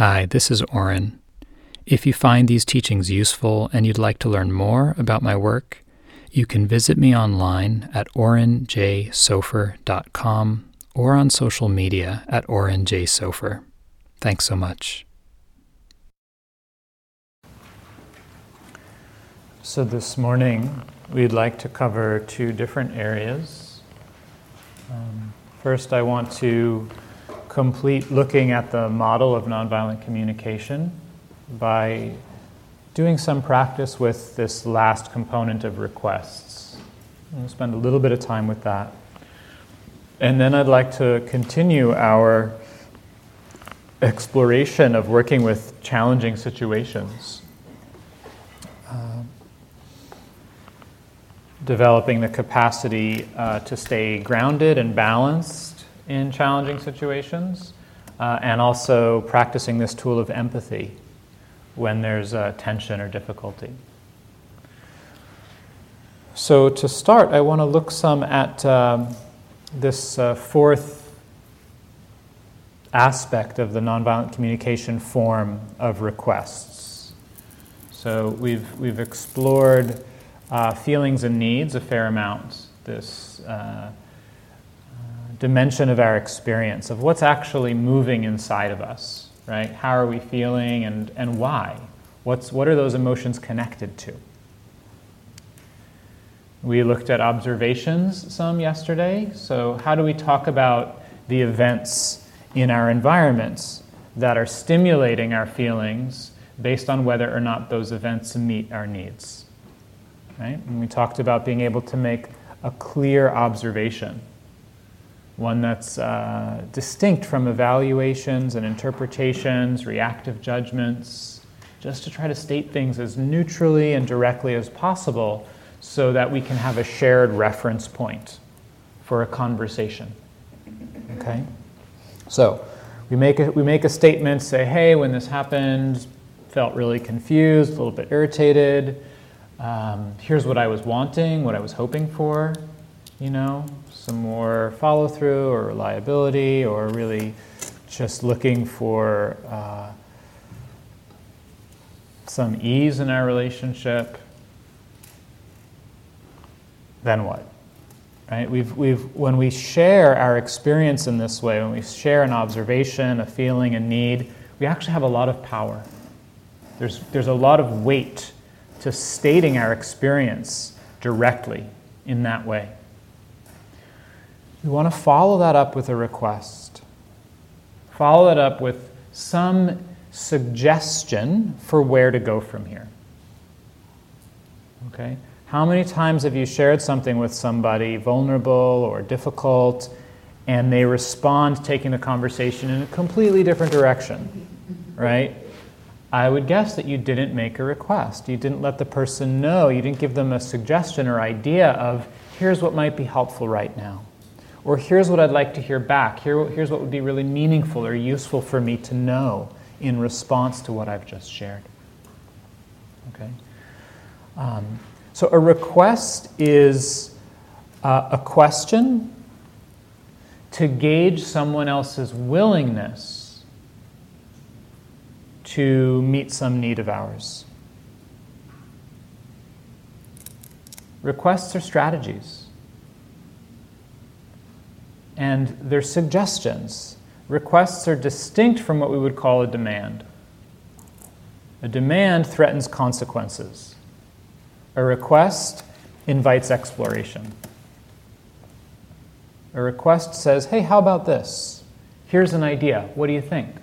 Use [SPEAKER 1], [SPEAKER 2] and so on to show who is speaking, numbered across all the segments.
[SPEAKER 1] Hi, this is Oren. If you find these teachings useful and you'd like to learn more about my work, you can visit me online at orenjsofer.com or on social media at orenjsofer. Thanks so much. So, this morning we'd like to cover two different areas. Um, first, I want to complete looking at the model of nonviolent communication by doing some practice with this last component of requests. We'll spend a little bit of time with that. And then I'd like to continue our exploration of working with challenging situations. Uh, developing the capacity uh, to stay grounded and balanced in challenging situations, uh, and also practicing this tool of empathy when there's uh, tension or difficulty. So, to start, I want to look some at um, this uh, fourth aspect of the nonviolent communication form of requests. So, we've, we've explored uh, feelings and needs a fair amount. This uh, dimension of our experience, of what's actually moving inside of us, right? How are we feeling and, and why? What's, what are those emotions connected to? We looked at observations some yesterday. So, how do we talk about the events in our environments that are stimulating our feelings based on whether or not those events meet our needs? Right? And we talked about being able to make a clear observation one that's uh, distinct from evaluations and interpretations, reactive judgments, just to try to state things as neutrally and directly as possible so that we can have a shared reference point for a conversation. Okay? So, we make a, we make a statement, say, hey, when this happened, felt really confused, a little bit irritated. Um, here's what I was wanting, what I was hoping for, you know, some more follow through or reliability, or really just looking for uh, some ease in our relationship, then what? Right? We've, we've, when we share our experience in this way, when we share an observation, a feeling, a need, we actually have a lot of power. There's, there's a lot of weight to stating our experience directly in that way. We want to follow that up with a request. Follow that up with some suggestion for where to go from here. Okay? How many times have you shared something with somebody vulnerable or difficult and they respond taking the conversation in a completely different direction? Right? I would guess that you didn't make a request. You didn't let the person know. You didn't give them a suggestion or idea of here's what might be helpful right now. Or here's what I'd like to hear back. Here, here's what would be really meaningful or useful for me to know in response to what I've just shared. Okay? Um, so a request is uh, a question to gauge someone else's willingness to meet some need of ours. Requests are strategies and their suggestions. Requests are distinct from what we would call a demand. A demand threatens consequences. A request invites exploration. A request says, hey, how about this? Here's an idea. What do you think?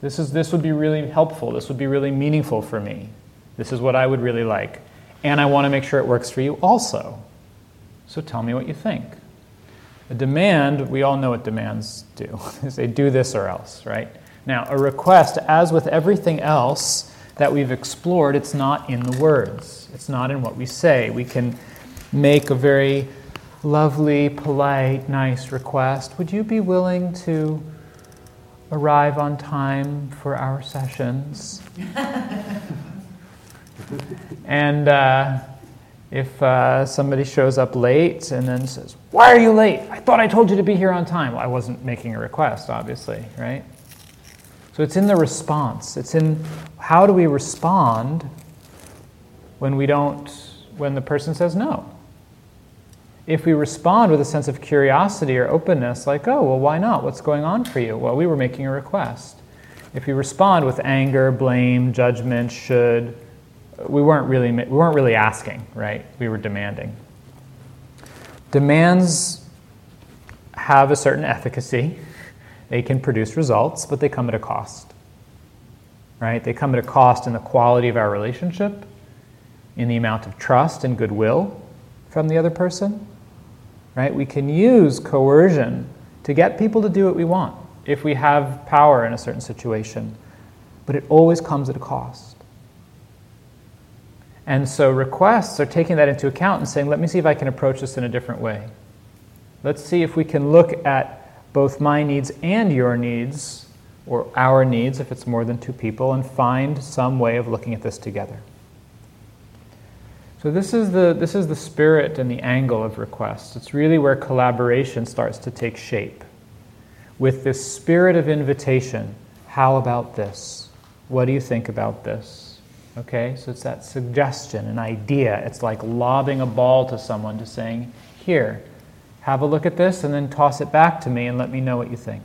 [SPEAKER 1] This, is, this would be really helpful. This would be really meaningful for me. This is what I would really like. And I want to make sure it works for you also. So tell me what you think. A demand, we all know what demands do. they say, do this or else, right? Now, a request, as with everything else that we've explored, it's not in the words, it's not in what we say. We can make a very lovely, polite, nice request. Would you be willing to arrive on time for our sessions? and uh, if uh, somebody shows up late and then says, Why are you late? I thought I told you to be here on time. Well, I wasn't making a request, obviously, right? So it's in the response. It's in how do we respond when we don't, when the person says no. If we respond with a sense of curiosity or openness, like, oh, well, why not? What's going on for you? Well, we were making a request. If we respond with anger, blame, judgment, should, we weren't really, we weren't really asking, right? We were demanding. Demands have a certain efficacy. They can produce results, but they come at a cost. Right? They come at a cost in the quality of our relationship, in the amount of trust and goodwill from the other person. Right? We can use coercion to get people to do what we want if we have power in a certain situation, but it always comes at a cost. And so requests are taking that into account and saying, let me see if I can approach this in a different way. Let's see if we can look at both my needs and your needs, or our needs if it's more than two people, and find some way of looking at this together. So this is the this is the spirit and the angle of requests. It's really where collaboration starts to take shape. With this spirit of invitation, how about this? What do you think about this? Okay, so it's that suggestion, an idea. It's like lobbing a ball to someone to saying, Here, have a look at this and then toss it back to me and let me know what you think.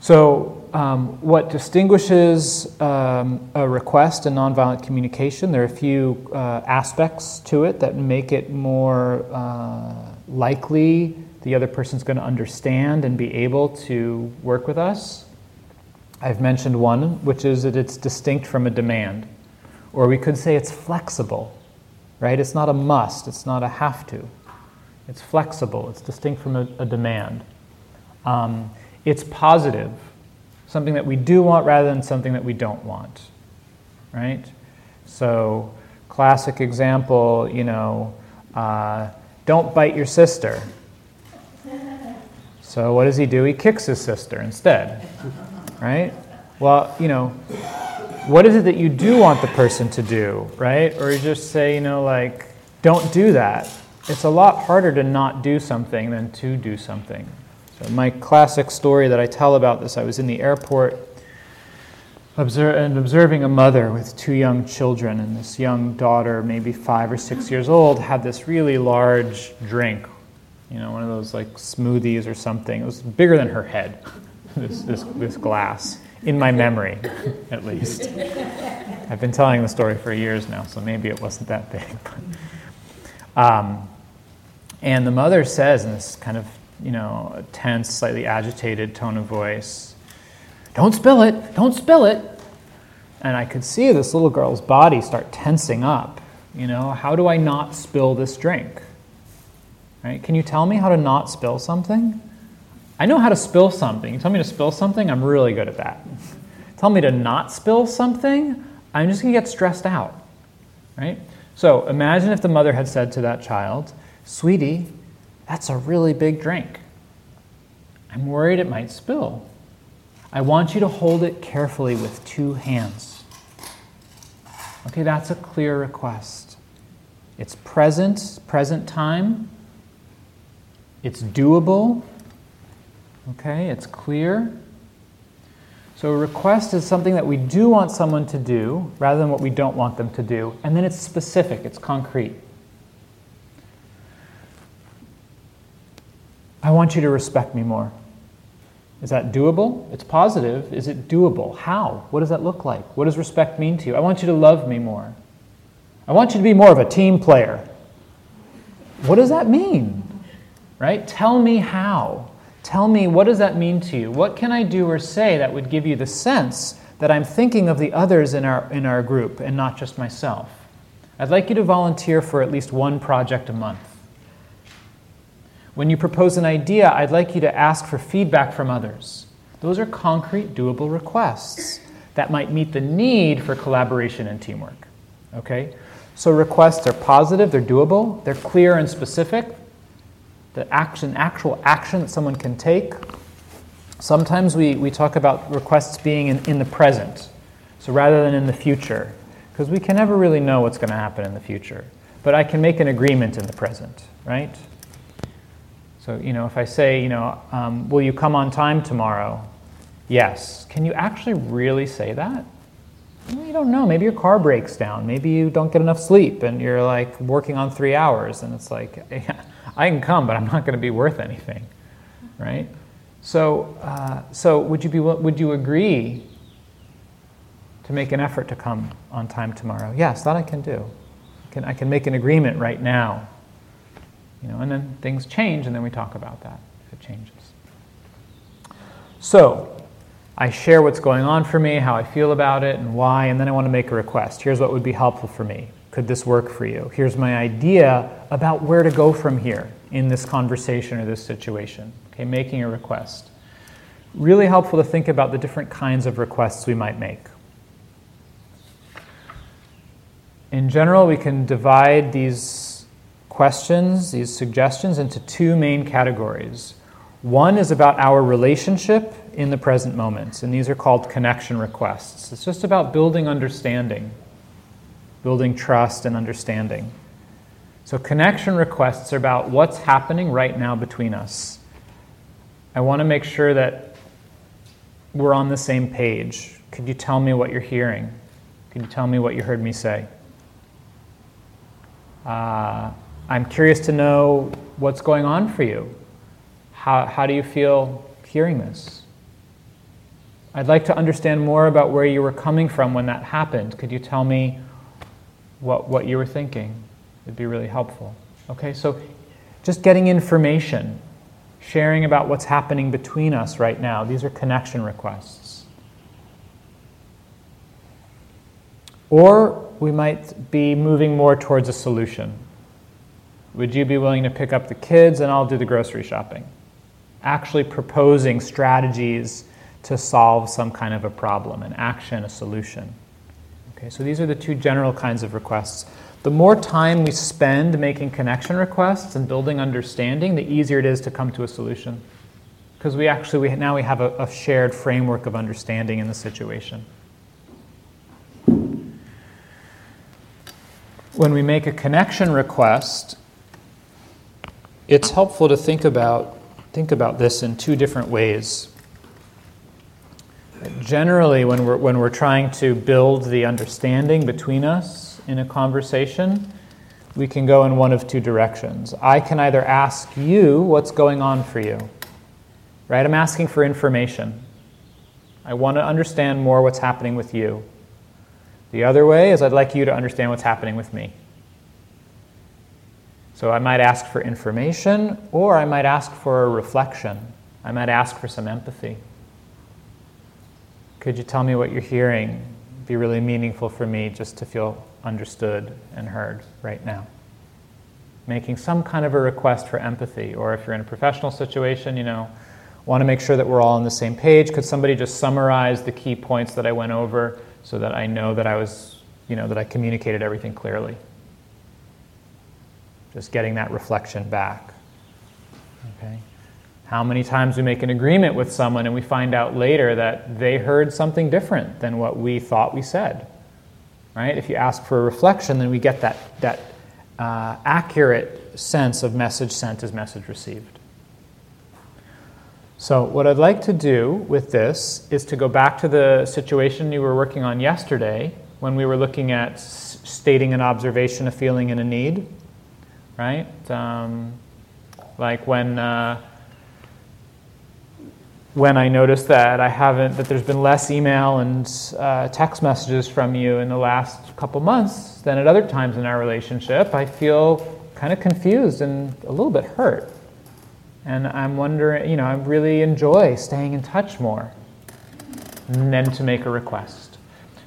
[SPEAKER 1] So, um, what distinguishes um, a request and nonviolent communication? There are a few uh, aspects to it that make it more uh, likely the other person's going to understand and be able to work with us. I've mentioned one, which is that it's distinct from a demand. Or we could say it's flexible, right? It's not a must, it's not a have to. It's flexible, it's distinct from a, a demand. Um, it's positive, something that we do want rather than something that we don't want, right? So, classic example, you know, uh, don't bite your sister. So, what does he do? He kicks his sister instead, right? Well, you know, what is it that you do want the person to do, right? Or you just say, you know, like, don't do that. It's a lot harder to not do something than to do something. So, my classic story that I tell about this I was in the airport and observing a mother with two young children, and this young daughter, maybe five or six years old, had this really large drink, you know, one of those like smoothies or something. It was bigger than her head, this, this, this glass, in my memory, at least. I've been telling the story for years now, so maybe it wasn't that big. Um, and the mother says in this kind of you know, tense, slightly agitated tone of voice. Don't spill it, don't spill it. And I could see this little girl's body start tensing up. You know, how do I not spill this drink? Right? Can you tell me how to not spill something? I know how to spill something. You tell me to spill something, I'm really good at that. tell me to not spill something, I'm just going to get stressed out. Right? So imagine if the mother had said to that child, Sweetie, that's a really big drink. I'm worried it might spill. I want you to hold it carefully with two hands. Okay, that's a clear request. It's present, present time. It's doable. Okay, it's clear. So, a request is something that we do want someone to do rather than what we don't want them to do. And then it's specific, it's concrete. I want you to respect me more. Is that doable? It's positive. Is it doable? How? What does that look like? What does respect mean to you? I want you to love me more. I want you to be more of a team player. What does that mean? Right? Tell me how. Tell me what does that mean to you? What can I do or say that would give you the sense that I'm thinking of the others in our, in our group and not just myself? I'd like you to volunteer for at least one project a month. When you propose an idea, I'd like you to ask for feedback from others. Those are concrete, doable requests that might meet the need for collaboration and teamwork. Okay? So requests are positive, they're doable, they're clear and specific. The action, actual action that someone can take. Sometimes we, we talk about requests being in, in the present, so rather than in the future, because we can never really know what's going to happen in the future. But I can make an agreement in the present, right? So, you know, if I say, you know, um, will you come on time tomorrow? Yes. Can you actually really say that? Well, you don't know. Maybe your car breaks down. Maybe you don't get enough sleep and you're like working on three hours and it's like, yeah, I can come, but I'm not going to be worth anything, right? So, uh, so would you be would you agree to make an effort to come on time tomorrow? Yes, that I can do. I can, I can make an agreement right now. You know, and then things change, and then we talk about that if it changes. So, I share what's going on for me, how I feel about it, and why, and then I want to make a request. Here's what would be helpful for me. Could this work for you? Here's my idea about where to go from here in this conversation or this situation. Okay, making a request. Really helpful to think about the different kinds of requests we might make. In general, we can divide these questions, these suggestions, into two main categories. One is about our relationship in the present moment, and these are called connection requests. It's just about building understanding, building trust and understanding. So, connection requests are about what's happening right now between us. I want to make sure that we're on the same page. Could you tell me what you're hearing? Could you tell me what you heard me say? Uh, I'm curious to know what's going on for you. How, how do you feel hearing this? I'd like to understand more about where you were coming from when that happened. Could you tell me what, what you were thinking? It'd be really helpful. Okay, so just getting information, sharing about what's happening between us right now. These are connection requests. Or we might be moving more towards a solution. Would you be willing to pick up the kids and I'll do the grocery shopping? actually proposing strategies to solve some kind of a problem, an action, a solution. Okay, so these are the two general kinds of requests. The more time we spend making connection requests and building understanding, the easier it is to come to a solution. Because we actually, we, now we have a, a shared framework of understanding in the situation. When we make a connection request, it's helpful to think about think about this in two different ways. Generally, when we're, when we're trying to build the understanding between us in a conversation, we can go in one of two directions. I can either ask you what's going on for you, right? I'm asking for information. I want to understand more what's happening with you. The other way is I'd like you to understand what's happening with me. So I might ask for information, or I might ask for a reflection. I might ask for some empathy. Could you tell me what you're hearing? Be really meaningful for me just to feel understood and heard right now. Making some kind of a request for empathy, or if you're in a professional situation, you know, want to make sure that we're all on the same page. Could somebody just summarize the key points that I went over so that I know that I was, you know, that I communicated everything clearly? just getting that reflection back. Okay? How many times we make an agreement with someone and we find out later that they heard something different than what we thought we said? Right? If you ask for a reflection, then we get that, that uh, accurate sense of message sent as message received. So, what I'd like to do with this is to go back to the situation you were working on yesterday when we were looking at s- stating an observation, a feeling, and a need right? Um, like when uh, when I notice that I haven't that there's been less email and uh, text messages from you in the last couple months than at other times in our relationship, I feel kind of confused and a little bit hurt. And I'm wondering, you know, I really enjoy staying in touch more. And then to make a request.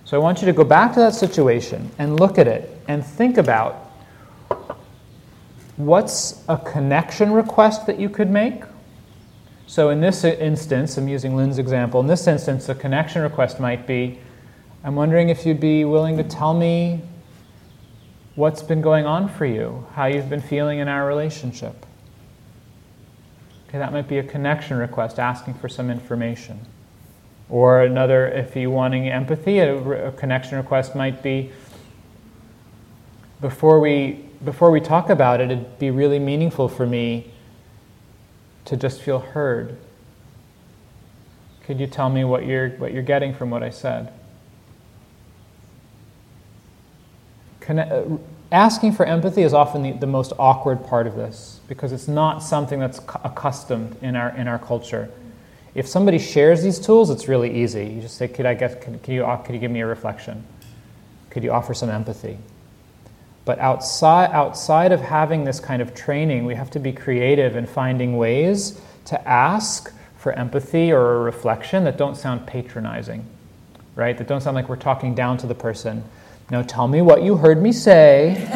[SPEAKER 1] So I want you to go back to that situation and look at it and think about what's a connection request that you could make? So in this instance, I'm using Lynn's example. In this instance, a connection request might be, I'm wondering if you'd be willing to tell me what's been going on for you, how you've been feeling in our relationship. Okay, that might be a connection request asking for some information. Or another, if you're wanting empathy, a, a connection request might be before we before we talk about it, it'd be really meaningful for me to just feel heard. Could you tell me what you're, what you're getting from what I said? Uh, asking for empathy is often the, the most awkward part of this because it's not something that's accustomed in our, in our culture. If somebody shares these tools, it's really easy. You just say, could, I get, could, you, could you give me a reflection? Could you offer some empathy? But outside, outside of having this kind of training, we have to be creative in finding ways to ask for empathy or a reflection that don't sound patronizing, right? That don't sound like we're talking down to the person. No, tell me what you heard me say,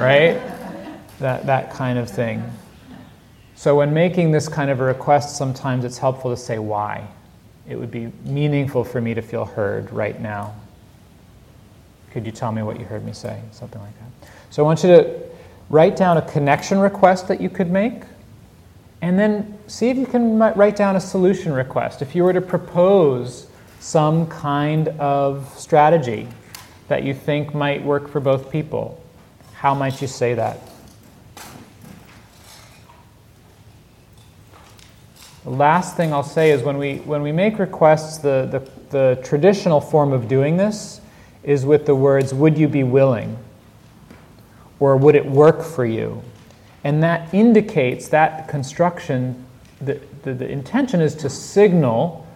[SPEAKER 1] right? That, that kind of thing. So, when making this kind of a request, sometimes it's helpful to say why. It would be meaningful for me to feel heard right now. Could you tell me what you heard me say? Something like that. So, I want you to write down a connection request that you could make, and then see if you can write down a solution request. If you were to propose some kind of strategy that you think might work for both people, how might you say that? The last thing I'll say is when we, when we make requests, the, the, the traditional form of doing this is with the words, Would you be willing? Or would it work for you? And that indicates that construction, the, the, the intention is to signal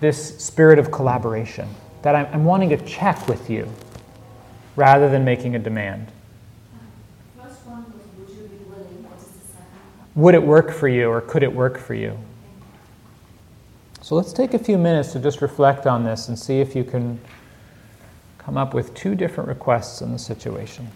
[SPEAKER 1] this spirit of collaboration, that I'm, I'm wanting to check with you rather than making a demand. would it work for you or could it work for you? So let's take a few minutes to just reflect on this and see if you can come up with two different requests in the situation.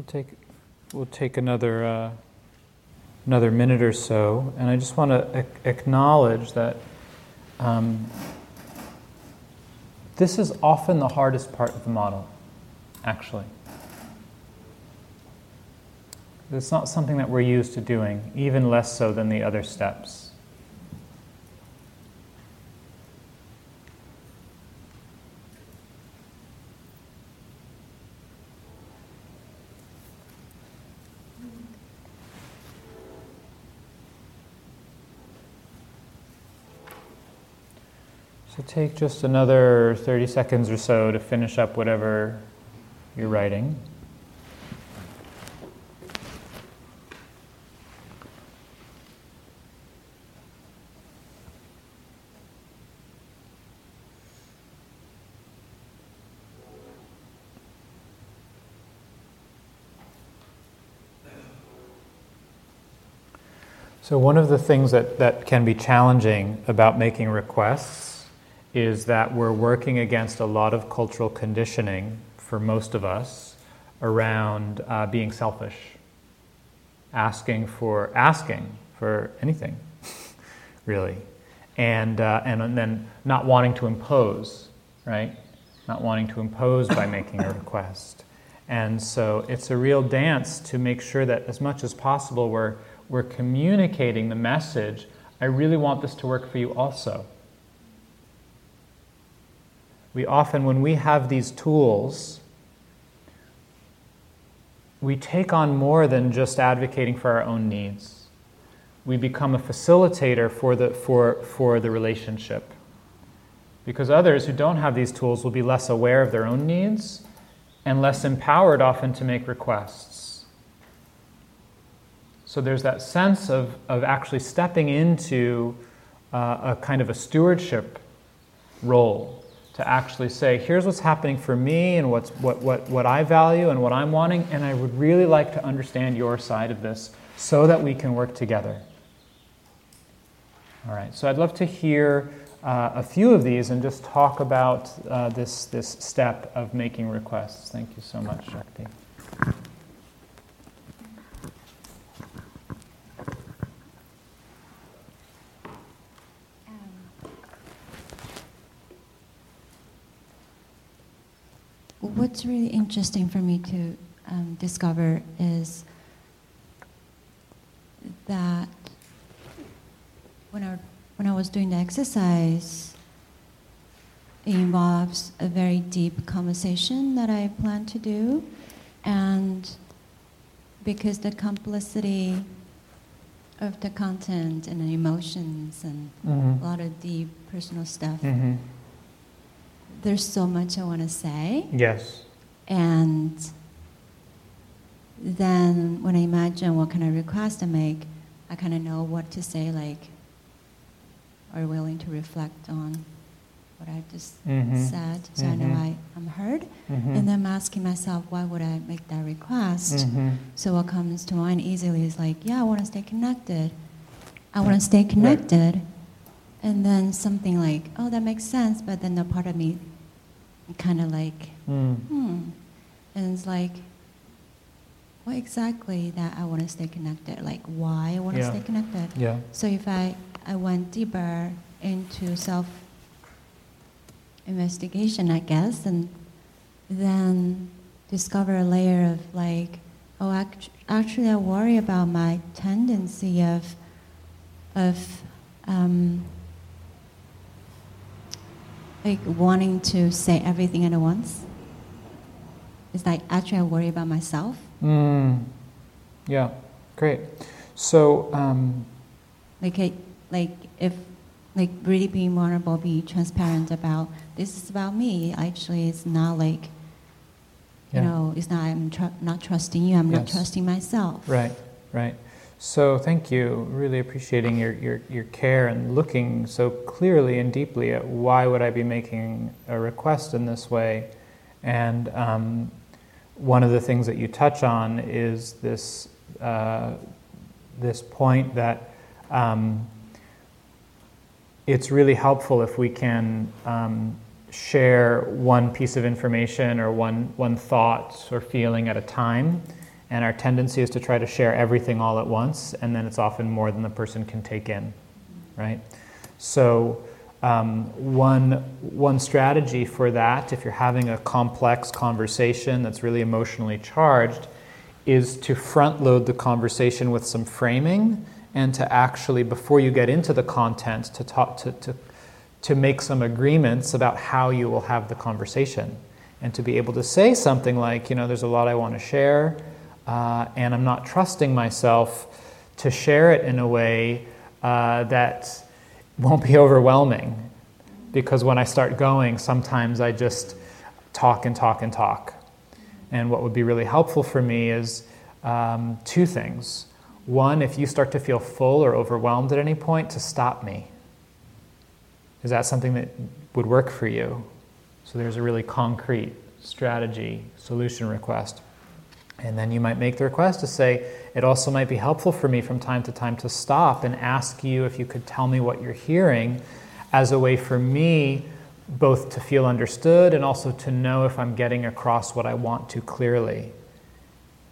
[SPEAKER 1] We'll take we'll take another uh, another minute or so, and I just want to ac- acknowledge that um, this is often the hardest part of the model, actually. It's not something that we're used to doing, even less so than the other steps. So take just another 30 seconds or so to finish up whatever you're writing. So, one of the things that, that can be challenging about making requests is that we're working against a lot of cultural conditioning for most of us around uh, being selfish, asking for asking for anything, really, and uh, and then not wanting to impose, right? Not wanting to impose by making a request, and so it's a real dance to make sure that as much as possible we're we're communicating the message. I really want this to work for you also we often, when we have these tools, we take on more than just advocating for our own needs. We become a facilitator for the, for, for the relationship. Because others who don't have these tools will be less aware of their own needs and less empowered often to make requests. So there's that sense of, of actually stepping into uh, a kind of a stewardship role to actually say, here's what's happening for me and what's, what, what, what I value and what I'm wanting, and I would really like to understand your side of this so that we can work together. All right, so I'd love to hear uh, a few of these and just talk about uh, this, this step of making requests. Thank you so much, Shakti.
[SPEAKER 2] What's really interesting for me to um, discover is that when I, when I was doing the exercise, it involves a very deep conversation that I plan to do. And because the complicity of the content and the emotions and mm-hmm. a lot of deep personal stuff, mm-hmm there's so much I want to say.
[SPEAKER 1] Yes.
[SPEAKER 2] And then when I imagine what kind of request I make, I kind of know what to say, like, are you willing to reflect on what I just mm-hmm. said so mm-hmm. I know. I, am heard? Mm-hmm. And then I'm asking myself, why would I make that request? Mm-hmm. So what comes to mind easily is like, yeah, I want to stay connected. I want to stay connected. Right. And then something like, oh, that makes sense, but then the part of me kind of like, mm. hmm. And it's like, what exactly that I want to stay connected? Like, why I want to yeah. stay connected?
[SPEAKER 1] Yeah.
[SPEAKER 2] So if I, I went deeper into self investigation, I guess, and then discover a layer of like, oh, act- actually, I worry about my tendency of, of, um, like wanting to say everything at once. It's like actually I worry about myself.
[SPEAKER 1] Mm. Yeah, great. So, um,
[SPEAKER 2] like, like if like really being vulnerable, be transparent about this is about me. Actually, it's not like you yeah. know, it's not I'm tr- not trusting you. I'm yes. not trusting myself.
[SPEAKER 1] Right, right. So thank you. Really appreciating your, your, your care and looking so clearly and deeply at why would I be making a request in this way. And um, one of the things that you touch on is this, uh, this point that um, it's really helpful if we can um, share one piece of information or one, one thought or feeling at a time And our tendency is to try to share everything all at once, and then it's often more than the person can take in, right? So, um, one, one strategy for that, if you're having a complex conversation that's really emotionally charged, is to front load the conversation with some framing and to actually, before you get into the content, to, talk, to, to, to make some agreements about how you will have the conversation. And to be able to say something like, you know, there's a lot I want to share, uh, and I'm not trusting myself to share it in a way uh, that won't be overwhelming because when I start going, sometimes I just talk and talk and talk. And what would be really helpful for me is um, two things. One, if you start to feel full or overwhelmed at any point, to stop me. Is that something that would work for you? So there's a really concrete strategy, solution request. And then you might make the request to say, it also might be helpful for me from time to time to stop and ask you if you could tell me what you're hearing as a way for me both to feel understood and also to know if I'm getting across what I want to clearly.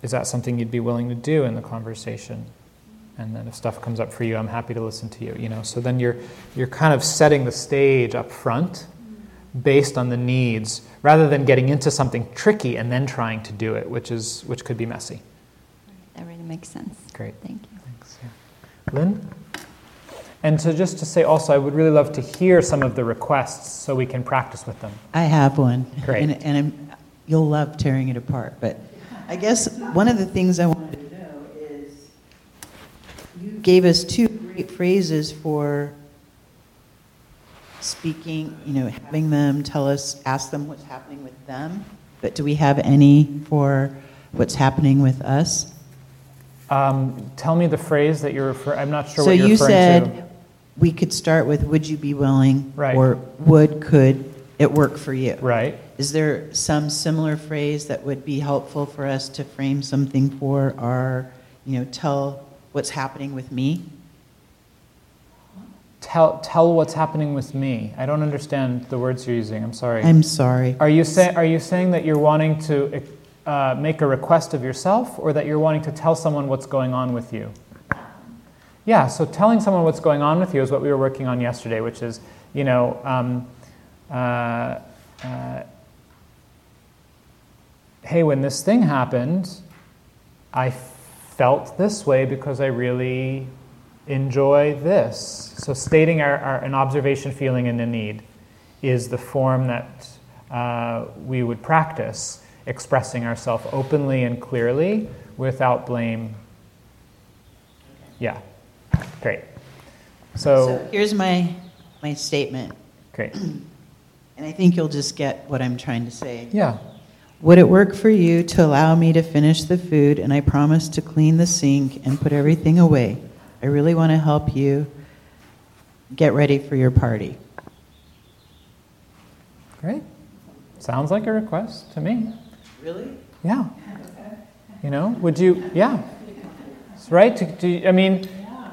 [SPEAKER 1] Is that something you'd be willing to do in the conversation? And then if stuff comes up for you, I'm happy to listen to you. You know, so then you're you're kind of setting the stage up front based on the needs rather than getting into something tricky and then trying to do it, which is which could be messy.
[SPEAKER 2] That really makes sense.
[SPEAKER 1] Great.
[SPEAKER 2] Thank you.
[SPEAKER 1] Thanks. Yeah. Lynn? And to just to say also, I would really love to hear some of the requests so we can practice with them.
[SPEAKER 3] I have one.
[SPEAKER 1] Great.
[SPEAKER 3] And, and you'll love tearing it apart. But I guess one of the things I wanted to know is you gave us two great phrases for speaking, you know, having them tell us, ask them what's happening with them. But do we have any for what's happening with us?
[SPEAKER 1] Um, tell me the phrase that you're referring. I'm not sure
[SPEAKER 3] so
[SPEAKER 1] what you're
[SPEAKER 3] you
[SPEAKER 1] referring
[SPEAKER 3] said
[SPEAKER 1] to.
[SPEAKER 3] we could start with would you be willing
[SPEAKER 1] Right.
[SPEAKER 3] or would could it work for you
[SPEAKER 1] Right.
[SPEAKER 3] is there some similar phrase that would be helpful for us to frame something for our you know tell what's happening with me
[SPEAKER 1] Tell tell what's happening with me. I don't understand the words you're using. I'm sorry.
[SPEAKER 3] i'm sorry
[SPEAKER 1] Are you say, Are you saying that you're wanting to uh, make a request of yourself, or that you're wanting to tell someone what's going on with you? Yeah. So telling someone what's going on with you is what we were working on yesterday, which is, you know, um, uh, uh, hey, when this thing happened, I felt this way because I really enjoy this. So stating our, our, an observation, feeling, and a need is the form that uh, we would practice expressing ourselves openly and clearly without blame. Yeah, great. So,
[SPEAKER 3] so here's my my statement
[SPEAKER 1] great.
[SPEAKER 3] and i think you'll just get what i'm trying to say
[SPEAKER 1] Yeah,
[SPEAKER 3] Would it work for you to allow me to finish the food and I promise to clean the sink and put everything away? I really want to help you get ready for your party.
[SPEAKER 1] great. Sounds like a request to me.
[SPEAKER 3] Really?
[SPEAKER 1] Yeah. You know, would you, yeah. Right? Do, do, I mean,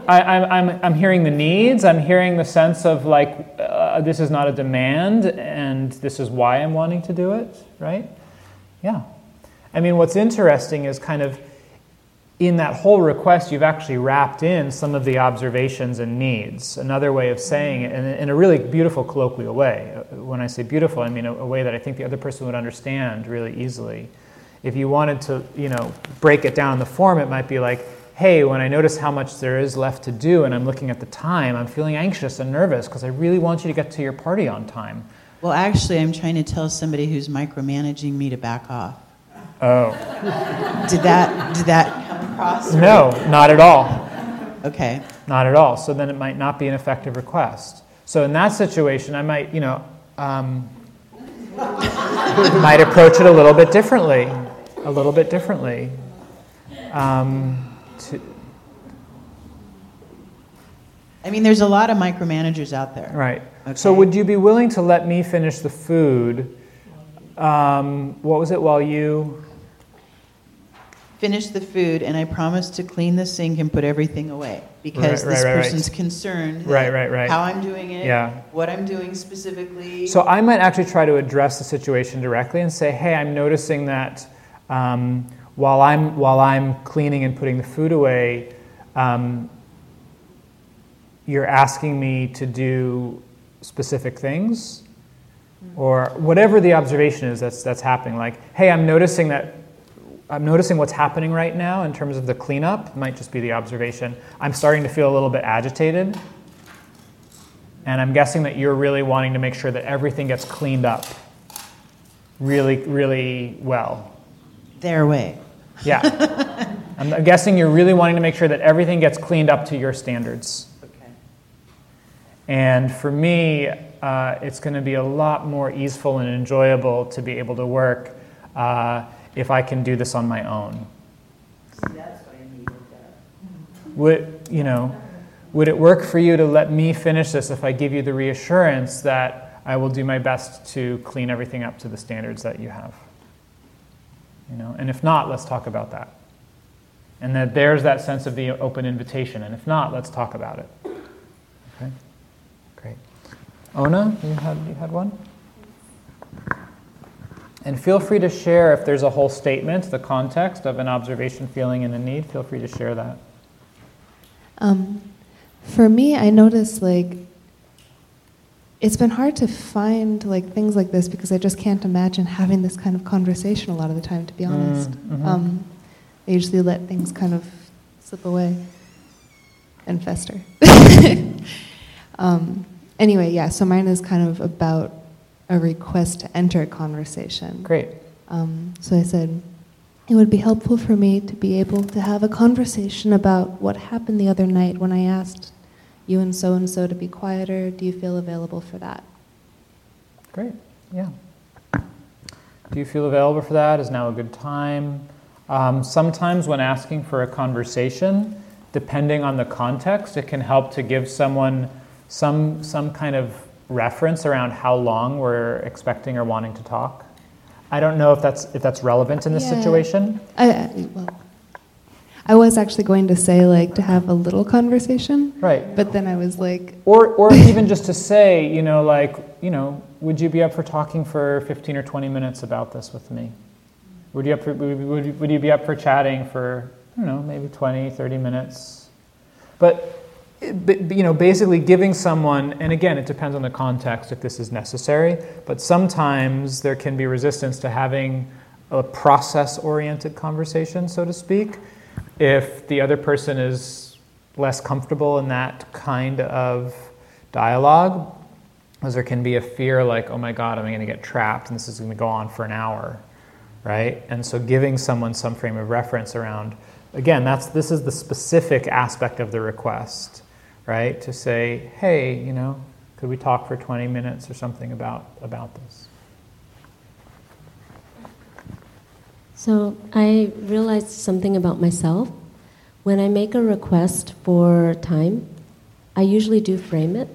[SPEAKER 1] I, I'm, I'm, I'm hearing the needs. I'm hearing the sense of like, uh, this is not a demand and this is why I'm wanting to do it, right? Yeah. I mean, what's interesting is kind of in that whole request, you've actually wrapped in some of the observations and needs. Another way of saying it, in, in a really beautiful colloquial way. When I say beautiful, I mean a, a way that I think the other person would understand really easily. If you wanted to, you know, break it down in the form, it might be like, hey, when I notice how much there is left to do and I'm looking at the time, I'm feeling anxious and nervous because I really want you to get to your party on time.
[SPEAKER 3] Well, actually, I'm trying to tell somebody who's micromanaging me to back off.
[SPEAKER 1] Oh.
[SPEAKER 3] Did that did that across?
[SPEAKER 1] No, not at all.
[SPEAKER 3] Okay.
[SPEAKER 1] Not at all. So then it might not be an effective request. So in that situation, I might, you know, um, might approach it a little bit differently, a little bit differently. Um, to,
[SPEAKER 3] I mean, there's a lot of micromanagers out there.
[SPEAKER 1] right. So would you be willing to let me finish the food? Um, what was it while you?
[SPEAKER 3] Finish the food, and I promise to clean the sink and put everything away because
[SPEAKER 1] Right,
[SPEAKER 3] this
[SPEAKER 1] right, right,
[SPEAKER 3] person's concerned.
[SPEAKER 1] Right, right, right.
[SPEAKER 3] How I'm doing it.
[SPEAKER 1] Yeah.
[SPEAKER 3] What I'm doing specifically.
[SPEAKER 1] So I might actually try to address the situation directly and say, hey, I'm noticing that um, while I'm while I'm cleaning and putting the food away, um, you're asking me to do specific things, or whatever the observation is that's that's happening. Like, hey, I'm noticing that I'm noticing what's happening right now in terms of the cleanup. It might just be the observation. I'm starting to feel a little bit agitated. And I'm guessing that you're really wanting to make sure that everything gets cleaned up really, really well.
[SPEAKER 3] Their way.
[SPEAKER 1] Yeah. I'm guessing you're really wanting to make sure that everything gets cleaned up to your standards.
[SPEAKER 3] Okay.
[SPEAKER 1] And for me, uh, it's going to be a lot more easeful and enjoyable to be able to work uh, if I can do this on my own.
[SPEAKER 3] That's what I needed that.
[SPEAKER 1] Would, you know, would it work for you to let me finish this if I give you the reassurance that I will do my best to clean everything up to the standards that you have? You know, and if not, let's talk about that. And that there's that sense of the open invitation. And if not, let's talk about it. Okay? Great. Ona, you had, you had one? And feel free to share if there's a whole statement, the context of an observation, feeling, and a need. Feel free to share that.
[SPEAKER 4] Um, for me, I notice like it's been hard to find like things like this because I just can't imagine having this kind of conversation a lot of the time. To be honest,
[SPEAKER 1] mm-hmm.
[SPEAKER 4] um, I usually let things kind of slip away and fester. um, anyway, yeah. So mine is kind of about a request to enter a conversation.
[SPEAKER 1] Great.
[SPEAKER 4] Um, so I said, it would be helpful for me to be able to have a conversation about what happened the other night when I asked you and so and so to be quieter. Do you feel available for that?
[SPEAKER 1] Great. Yeah. Do you feel available for that? Is now a good time? Um, sometimes, when asking for a conversation, depending on the context, it can help to give someone some, some kind of reference around how long we're expecting or wanting to talk. I don't know if that's if that's relevant in this
[SPEAKER 4] Yeah.
[SPEAKER 1] situation.
[SPEAKER 4] I, well, I was actually going to say like to have a little conversation,
[SPEAKER 1] Right.
[SPEAKER 4] but then I was like,
[SPEAKER 1] Or or even just to say, you know, like, you know, would you be up for talking for 15 or 20 minutes about this with me? Would you up for, would, would, you- be up for chatting for, I don't know, maybe 20, 30 minutes? But, you know, basically giving someone, and again, it depends on the context if this is necessary, but sometimes there can be resistance to having a process oriented conversation, so to speak, if the other person is less comfortable in that kind of dialogue, because there can be a fear like, oh my God, am I going to get trapped and this is going to go on for an hour, right? And so giving someone some frame of reference around, again, that's, this is the specific aspect of the request right? To say, hey, you know, could we talk for 20 minutes or something about, about this?
[SPEAKER 5] So I realized something about myself. When I make a request for time, I usually do frame it.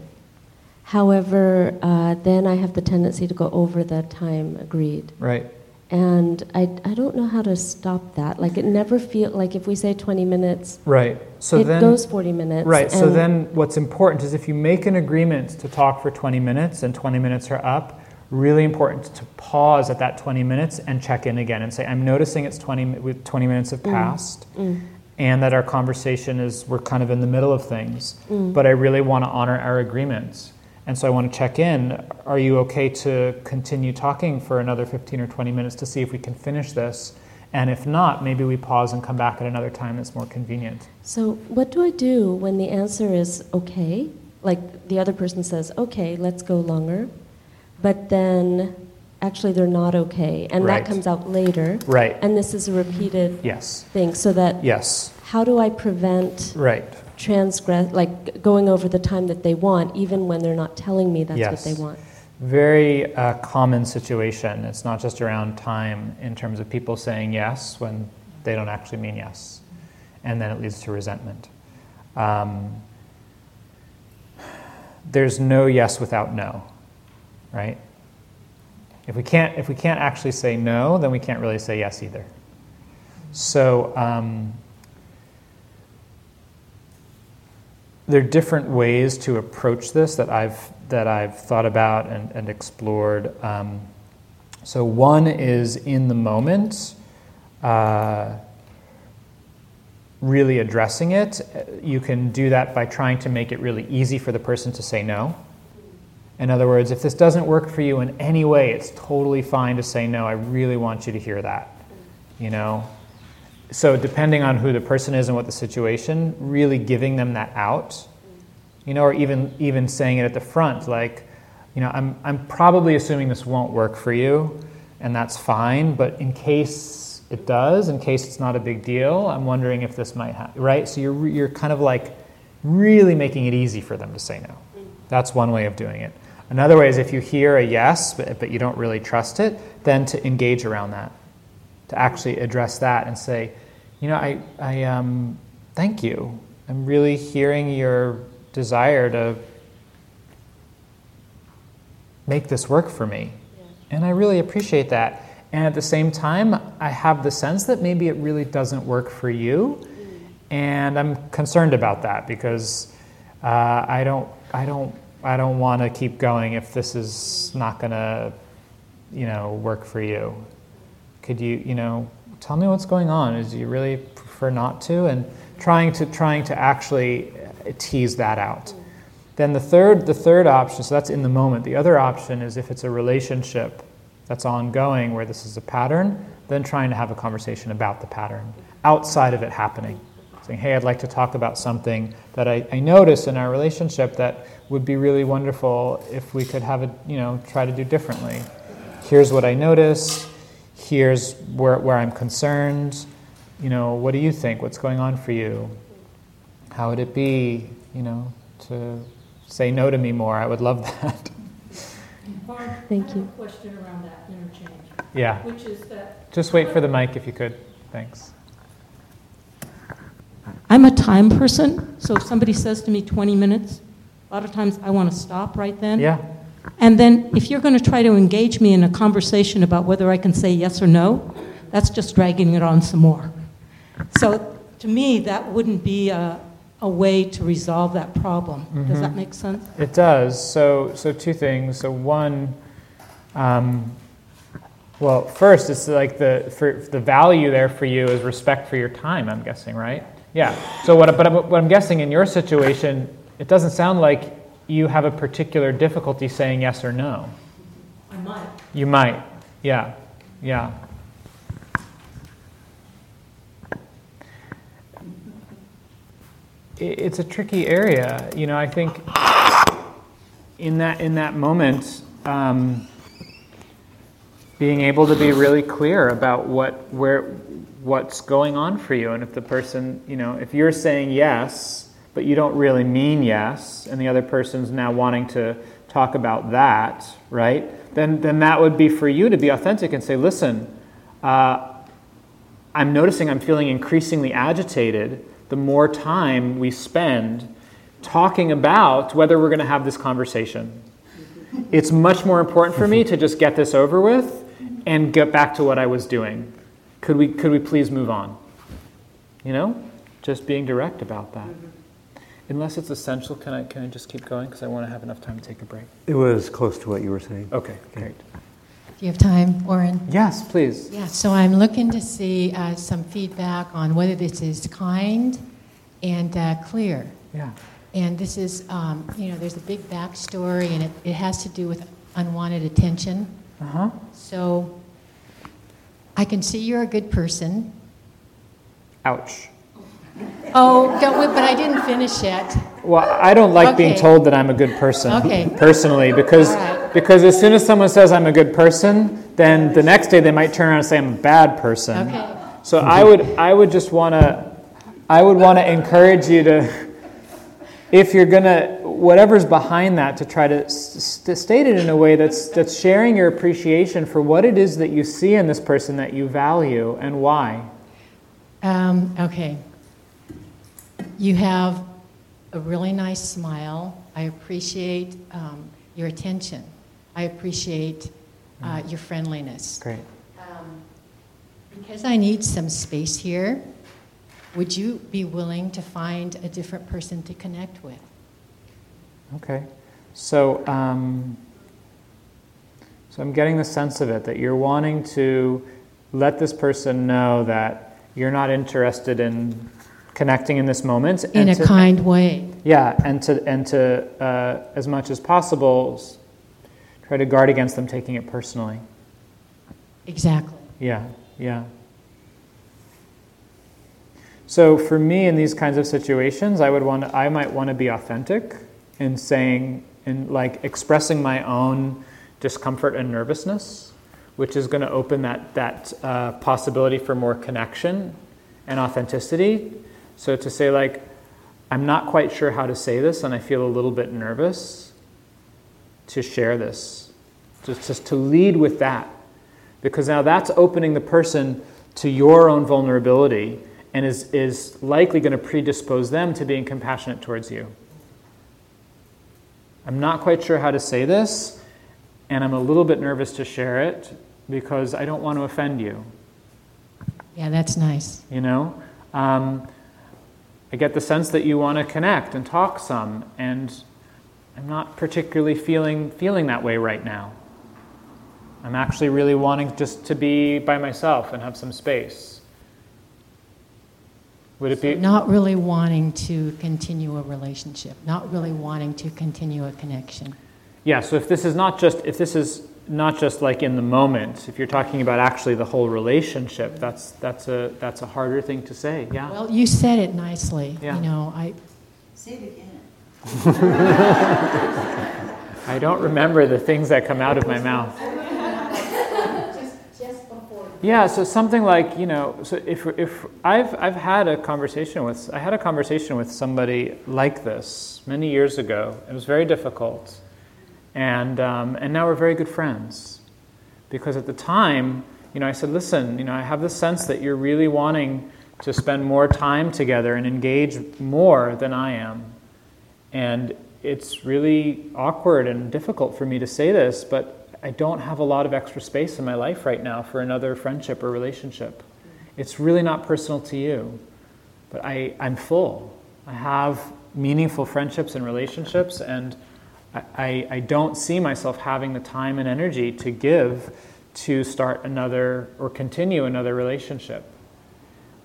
[SPEAKER 5] However, uh, then I have the tendency to go over the time agreed.
[SPEAKER 1] Right.
[SPEAKER 5] And I, I don't know how to stop that. Like it never feel like if we say 20 minutes,
[SPEAKER 1] Right. So
[SPEAKER 5] it
[SPEAKER 1] then,
[SPEAKER 5] goes 40 minutes.
[SPEAKER 1] right. So then, what's important is if you make an agreement to talk for 20 minutes and 20 minutes are up, really important to pause at that 20 minutes and check in again and say, I'm noticing it's 20, with 20 minutes have passed.
[SPEAKER 5] Mm.
[SPEAKER 1] And that our conversation is, we're kind of in the middle of things,
[SPEAKER 5] Mm.
[SPEAKER 1] but I really want to honor our agreements. And so I want to check in. Are you okay to continue talking for another 15 or 20 minutes to see if we can finish this? And if not, maybe we pause and come back at another time that's more convenient.
[SPEAKER 5] So, what do I do when the answer is okay? Like the other person says, okay, let's go longer, but then actually they're not okay, and
[SPEAKER 1] Right.
[SPEAKER 5] that comes out later.
[SPEAKER 1] Right.
[SPEAKER 5] And this is a repeated
[SPEAKER 1] Yes.
[SPEAKER 5] thing, so that
[SPEAKER 1] Yes.
[SPEAKER 5] how do I prevent
[SPEAKER 1] Right.
[SPEAKER 5] transgress, like going over the time that they want, even when they're not telling me that's what they want?
[SPEAKER 1] Very uh, common situation. It's not just around time in terms of people saying yes when they don't actually mean yes. And then it leads to resentment. Um, there's no yes without no, right? If we can't, if we can't actually say no, then we can't really say yes either. So um, there are different ways to approach this that I've that I've thought about and, and explored. Um, so one is in the moment. uh, really addressing it, you can do that by trying to make it really easy for the person to say no. In other words, if this doesn't work for you in any way, it's totally fine to say no. I really want you to hear that. You know? So, depending on who the person is and what the situation, really giving them that out. You know, or even, even saying it at the front, like, you know, I'm, I'm probably assuming this won't work for you, and that's fine, but in case it does, in case it's not a big deal, I'm wondering if this might happen, right? So you're, you're kind of like really making it easy for them to say no. That's one way of doing it. Another way is if you hear a yes, but, but you don't really trust it, then to engage around that, to actually address that and say, you know, I, I um, thank you. I'm really hearing your desire to make this work for me. And I really appreciate that. And at the same time, I have the sense that maybe it really doesn't work for you. And I'm concerned about that because uh, I don't, I don't, I don't want to keep going if this is not going to, you know, work for you. Could you, you know, tell me what's going on? Is you really prefer not to? And trying to, trying to actually tease that out. Then the third, the third option, so that's in the moment. The other option is if it's a relationship that's ongoing where this is a pattern, then trying to have a conversation about the pattern outside of it happening. Saying, hey, I'd like to talk about something that I, I notice in our relationship that would be really wonderful if we could have it, you know, try to do differently. Here's what I notice. Here's where, where I'm concerned. You know, what do you think? What's going on for you? How would it be, you know, to say no to me more. I would love that.
[SPEAKER 6] Barb,
[SPEAKER 5] Thank
[SPEAKER 6] I have
[SPEAKER 5] you.
[SPEAKER 6] a question around that interchange,
[SPEAKER 1] yeah.
[SPEAKER 6] which is that
[SPEAKER 1] Just wait for the mic if you could. Thanks.
[SPEAKER 6] I'm a time person, so if somebody says to me 20 minutes, a lot of times I want to stop right then.
[SPEAKER 1] Yeah.
[SPEAKER 6] And then if you're going to try to engage me in a conversation about whether I can say yes or no, that's just dragging it on some more. So to me, that wouldn't be a, a way to resolve that problem. Does that make sense?
[SPEAKER 1] It does. So, so two things. So one, um, well, first, it's like the for the value there for you is respect for your time. I'm guessing, right? Yeah. So what? But what I'm guessing in your situation, it doesn't sound like you have a particular difficulty saying yes or no.
[SPEAKER 6] I might.
[SPEAKER 1] You might. Yeah. Yeah. It's a tricky area. You know, I think in that in that moment, um, being able to be really clear about what where what's going on for you, and if the person, you know, if you're saying yes, but you don't really mean yes, and the other person's now wanting to talk about that, right? Then then that would be for you to be authentic and say, listen. Uh, I'm noticing I'm feeling increasingly agitated the more time we spend talking about whether we're going to have this conversation. It's much more important for me to just get this over with and get back to what I was doing. Could we, could we please move on? You know, just being direct about that. Unless it's essential, can I, can I just keep going? Because I want to have enough time to take a break.
[SPEAKER 7] It was close to what you were saying.
[SPEAKER 1] Okay, great.
[SPEAKER 8] Do you have time, Oren?
[SPEAKER 1] Yes, please.
[SPEAKER 8] Yeah, so I'm looking to see uh, some feedback on whether this is kind and uh, clear.
[SPEAKER 1] Yeah.
[SPEAKER 8] And this is, um, you know, there's a big backstory, and it, it has to do with unwanted attention.
[SPEAKER 1] Uh huh.
[SPEAKER 8] So I can see you're a good person.
[SPEAKER 1] Ouch.
[SPEAKER 8] Oh, don't, but I didn't finish yet.
[SPEAKER 1] Well, I don't like being told that I'm a good person
[SPEAKER 8] Okay.
[SPEAKER 1] personally because
[SPEAKER 8] right.
[SPEAKER 1] Because as soon as someone says I'm a good person, then the next day they might turn around and say I'm a bad person.
[SPEAKER 8] Okay.
[SPEAKER 1] So I would I would just want to I would want to encourage you to if you're going to whatever's behind that to try to s- s- state it in a way that's that's sharing your appreciation for what it is that you see in this person that you value and why.
[SPEAKER 8] Um, okay. You have a really nice smile. I appreciate um, your attention. I appreciate uh, your friendliness.
[SPEAKER 1] Great.
[SPEAKER 8] Um, because I need some space here, would you be willing to find a different person to connect with?
[SPEAKER 1] Okay. So, um, so I'm getting the sense of it that you're wanting to let this person know that you're not interested in connecting in this moment.
[SPEAKER 8] In a
[SPEAKER 1] to,
[SPEAKER 8] kind way.
[SPEAKER 1] Yeah, and to, and to uh, as much as possible, try to guard against them taking it personally.
[SPEAKER 8] Exactly.
[SPEAKER 1] Yeah, yeah. So for me, in these kinds of situations, I would want to, I might want to be authentic in saying, in like expressing my own discomfort and nervousness, which is going to open that that uh, possibility for more connection and authenticity. So to say like, I'm not quite sure how to say this, and I feel a little bit nervous to share this, just, just to lead with that, because now that's opening the person to your own vulnerability and is, is likely going to predispose them to being compassionate towards you. I'm not quite sure how to say this, and I'm a little bit nervous to share it because I don't want to offend you.
[SPEAKER 8] Yeah, that's nice.
[SPEAKER 1] You know? Um, I get the sense that you want to connect and talk some, and I'm not particularly feeling, feeling that way right now. I'm actually really wanting just to be by myself and have some space. Would it be
[SPEAKER 8] not really wanting to continue a relationship, not really wanting to continue a connection?
[SPEAKER 1] Yeah, so if this is not just if this is not just like in the moment, if you're talking about actually the whole relationship, that's that's a that's a harder thing to say. Yeah.
[SPEAKER 8] Well, you said it nicely.
[SPEAKER 1] Yeah.
[SPEAKER 8] You know, I
[SPEAKER 3] Say it again.
[SPEAKER 1] I don't remember the things that come out of my mouth. Yeah, so something like you know, so if if I've I've had a conversation with I had a conversation with somebody like this many years ago. It was very difficult, and um, and now we're very good friends, because at the time, you know, I said, listen, you know, I have the sense that you're really wanting to spend more time together and engage more than I am, and it's really awkward and difficult for me to say this, but I don't have a lot of extra space in my life right now for another friendship or relationship. It's really not personal to you, but I, I'm full. I have meaningful friendships and relationships, and I, I, don't see myself having the time and energy to give to start another or continue another relationship.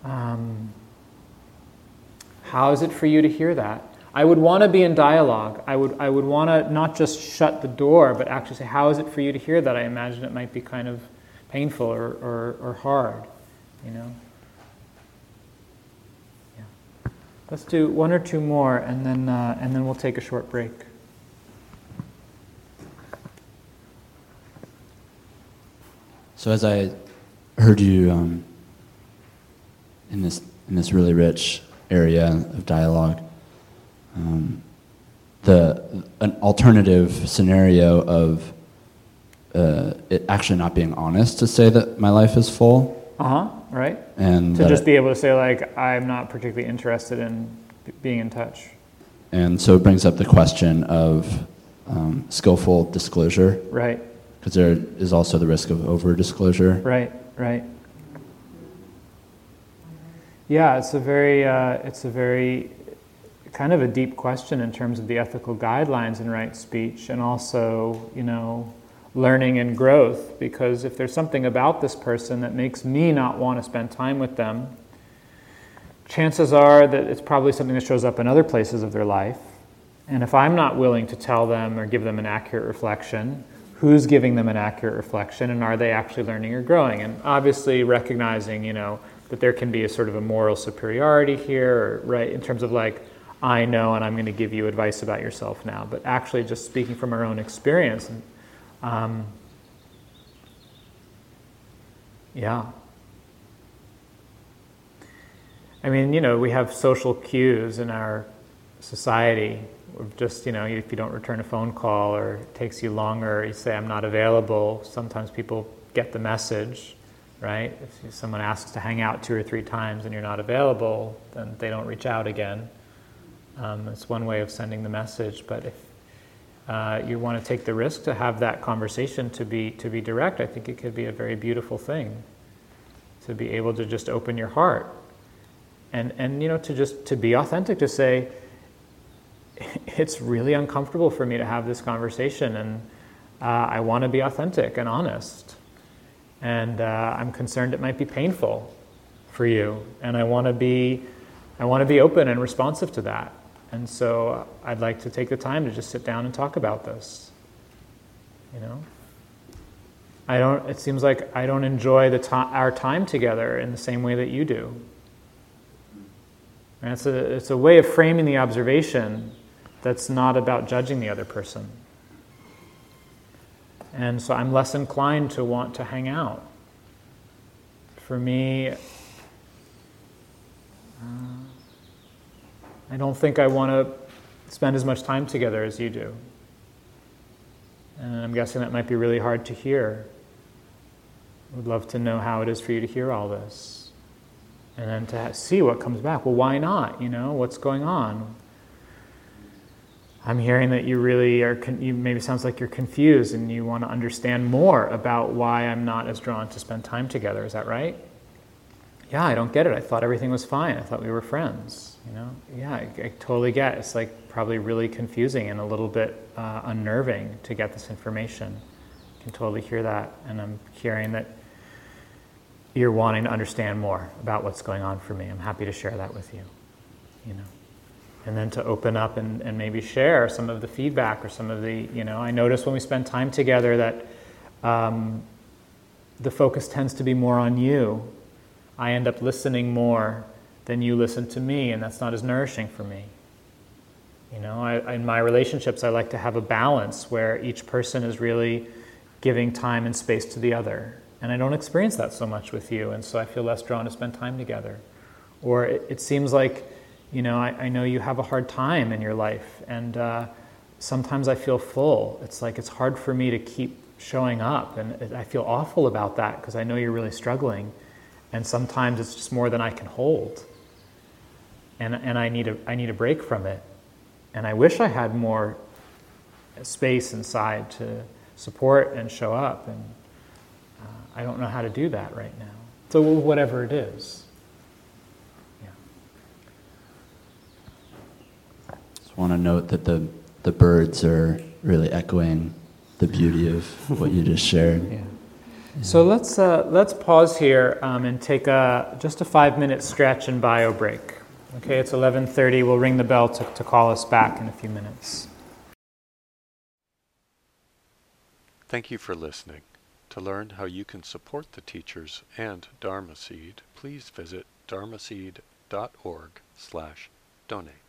[SPEAKER 1] Um, how is it for you to hear that? I would want to be in dialogue. I would, I would want to not just shut the door, but actually say, How is it for you to hear that? I imagine it might be kind of painful or, or, or hard, you know? Yeah. Let's do one or two more, and then, uh, and then we'll take a short break.
[SPEAKER 9] So, as I heard you um, in, this, in this really rich area of dialogue, um, the an alternative scenario of uh, it actually not being honest to say that my life is full.
[SPEAKER 1] Uh huh. Right.
[SPEAKER 9] And
[SPEAKER 1] to just it, be able to say like I'm not particularly interested in b- being in touch.
[SPEAKER 9] And so it brings up the question of um, skillful disclosure.
[SPEAKER 1] Right.
[SPEAKER 9] Because there is also the risk of over disclosure.
[SPEAKER 1] Right. Right. Yeah, it's a very uh, it's a very kind of a deep question in terms of the ethical guidelines in right speech and also, you know, learning and growth. Because if there's something about this person that makes me not want to spend time with them, chances are that it's probably something that shows up in other places of their life. And if I'm not willing to tell them or give them an accurate reflection, who's giving them an accurate reflection and are they actually learning or growing? And obviously recognizing, you know, that there can be a sort of a moral superiority here, right, in terms of like, I know and I'm going to give you advice about yourself now, but actually just speaking from our own experience. Um, yeah. I mean, you know, we have social cues in our society. Just, you know, if you don't return a phone call or it takes you longer, you say, I'm not available. Sometimes people get the message, right? If someone asks to hang out two or three times and you're not available, then they don't reach out again. Um, it's one way of sending the message, but if uh, you want to take the risk to have that conversation to be to be direct, I think it could be a very beautiful thing to be able to just open your heart and and you know to just to be authentic to say it's really uncomfortable for me to have this conversation and uh, I want to be authentic and honest And uh, I'm concerned it might be painful for you. And I want to be, I want to be open and responsive to that. And so I'd like to take the time to just sit down and talk about this. You know? I don't, it seems like I don't enjoy the to- our time together in the same way that you do. And it's a, it's a way of framing the observation that's not about judging the other person. And so I'm less inclined to want to hang out. For me, uh, I don't think I want to spend as much time together as you do. And I'm guessing that might be really hard to hear. I would love to know how it is for you to hear all this. And then to see what comes back. Well, why not? You know, what's going on? I'm hearing that you really are, con- you maybe sounds like you're confused and you want to understand more about why I'm not as drawn to spend time together. Is that right? Yeah, I don't get it. I thought everything was fine. I thought we were friends. You know? Yeah, I, I totally get it. It's like probably really confusing and a little bit uh, unnerving to get this information. I can totally hear that. And I'm hearing that you're wanting to understand more about what's going on for me. I'm happy to share that with you. You know and then to open up and, and maybe share some of the feedback or some of the, you know, I notice when we spend time together that um, the focus tends to be more on you. I end up listening more than you listen to me, and that's not as nourishing for me. You know, I, in my relationships, I like to have a balance where each person is really giving time and space to the other. And I don't experience that so much with you, and so I feel less drawn to spend time together. Or it, it seems like you know, I, I, know you have a hard time in your life, and uh, sometimes I feel full. It's like it's hard for me to keep showing up, and it, I feel awful about that because I know you're really struggling, and sometimes it's just more than I can hold, and and I need a I need a break from it, and I wish I had more space inside to support and show up, and uh, I don't know how to do that right now. So whatever it is. Yeah.
[SPEAKER 9] Just want to note that the, the birds are really echoing the beauty of what you just shared.
[SPEAKER 1] Yeah. So let's, uh, let's pause here um, and take a, just a five minute stretch and bio break. Okay, it's 11.30. We'll ring the bell to, to call us back in a few minutes.
[SPEAKER 10] Thank you for listening. To learn how you can support the teachers and Dharma Seed, please visit dharmaseed.org slash donate.